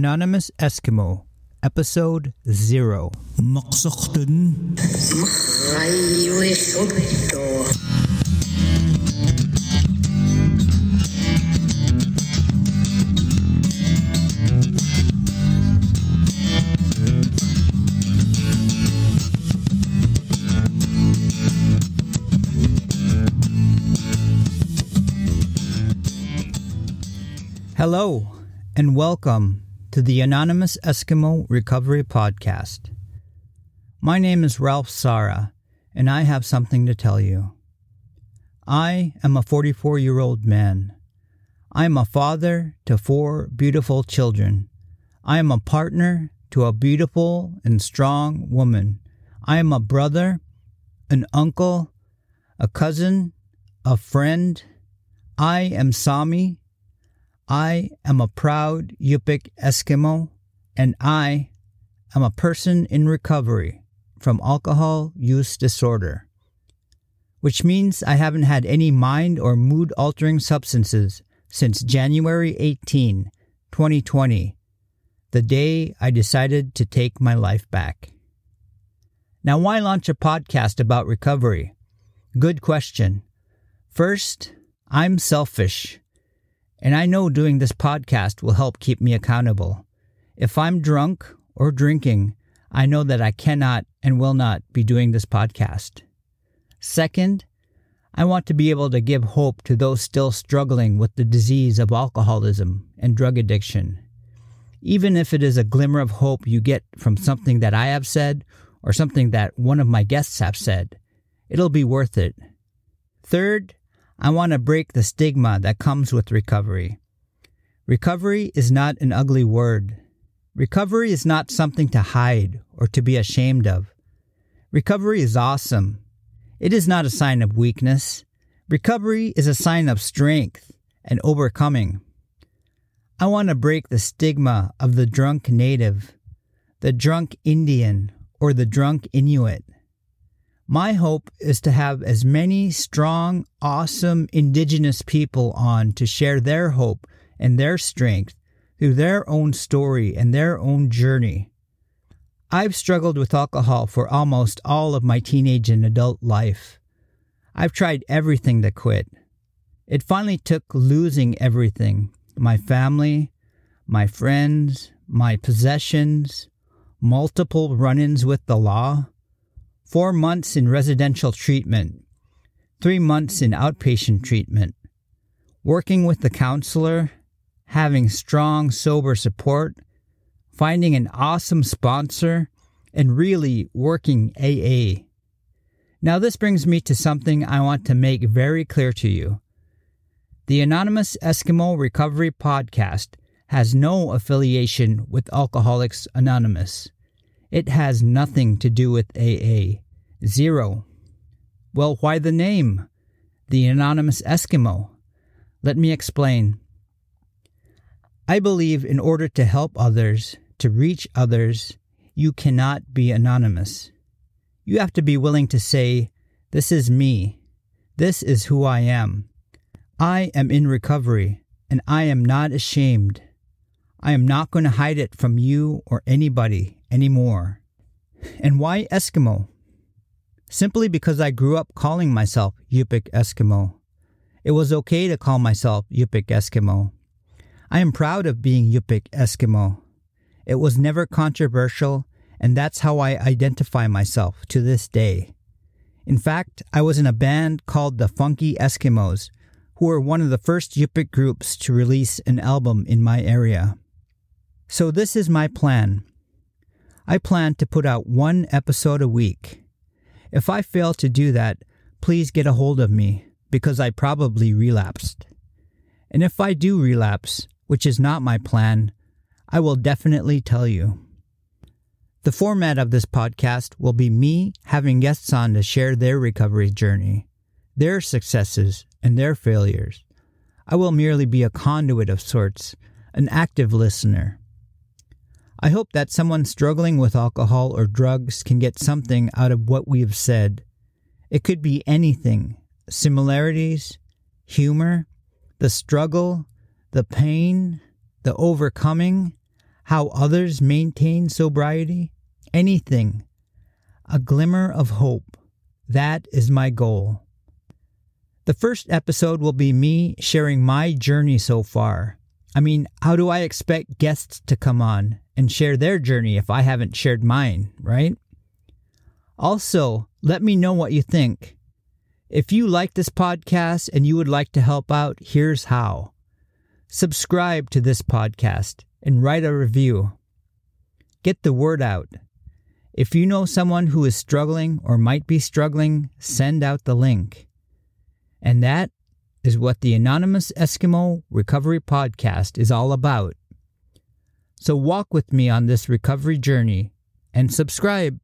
Anonymous Eskimo, Episode 0. Maksakten. Hello, and welcome to the Anonymous Eskimo Recovery Podcast. My name is Ralph Sara, and I have something to tell you. I am a 44 year old man. I am a father to four beautiful children. I am a partner to a beautiful and strong woman. I am a brother, an uncle, a cousin, a friend. I am Sami I am a proud Yupik Eskimo, and I am a person in recovery from alcohol use disorder, which means I haven't had any mind or mood altering substances since January 18, 2020, the day I decided to take my life back. Now, why launch a podcast about recovery? Good question. First, I'm selfish and I know doing this podcast will help keep me accountable. If I'm drunk or drinking, I know that I cannot and will not be doing this podcast. Second, I want to be able to give hope to those still struggling with the disease of alcoholism and drug addiction. Even if it is a glimmer of hope you get from something that I have said or something that one of my guests have said, it'll be worth it. Third, I want to break the stigma that comes with recovery. Recovery is not an ugly word. Recovery is not something to hide or to be ashamed of. Recovery is awesome. It is not a sign of weakness. Recovery is a sign of strength and overcoming. I want to break the stigma of the drunk native, the drunk Indian, or the drunk Inuit. My hope is to have as many strong, awesome Indigenous people on to share their hope and their strength through their own story and their own journey. I've struggled with alcohol for almost all of my teenage and adult life. I've tried everything to quit. It finally took losing everything my family, my friends, my possessions, multiple run ins with the law four months in residential treatment, three months in outpatient treatment, working with the counselor, having strong, sober support, finding an awesome sponsor, and really working AA. Now, this brings me to something I want to make very clear to you. The Anonymous Eskimo Recovery Podcast has no affiliation with Alcoholics Anonymous. It has nothing to do with AA. Zero. Well, why the name? The Anonymous Eskimo. Let me explain. I believe in order to help others, to reach others, you cannot be anonymous. You have to be willing to say, This is me. This is who I am. I am in recovery, and I am not ashamed. I am not going to hide it from you or anybody anymore. And why Eskimo? Simply because I grew up calling myself Yupik Eskimo. It was okay to call myself Yupik Eskimo. I am proud of being Yupik Eskimo. It was never controversial, and that's how I identify myself to this day. In fact, I was in a band called the Funky Eskimos, who were one of the first Yupik groups to release an album in my area. So, this is my plan. I plan to put out one episode a week. If I fail to do that, please get a hold of me because I probably relapsed. And if I do relapse, which is not my plan, I will definitely tell you. The format of this podcast will be me having guests on to share their recovery journey, their successes, and their failures. I will merely be a conduit of sorts, an active listener. I hope that someone struggling with alcohol or drugs can get something out of what we have said. It could be anything similarities, humor, the struggle, the pain, the overcoming, how others maintain sobriety, anything, a glimmer of hope. That is my goal. The first episode will be me sharing my journey so far. I mean, how do I expect guests to come on and share their journey if I haven't shared mine, right? Also, let me know what you think. If you like this podcast and you would like to help out, here's how. Subscribe to this podcast and write a review. Get the word out. If you know someone who is struggling or might be struggling, send out the link. And that is what the Anonymous Eskimo Recovery Podcast is all about. So walk with me on this recovery journey and subscribe.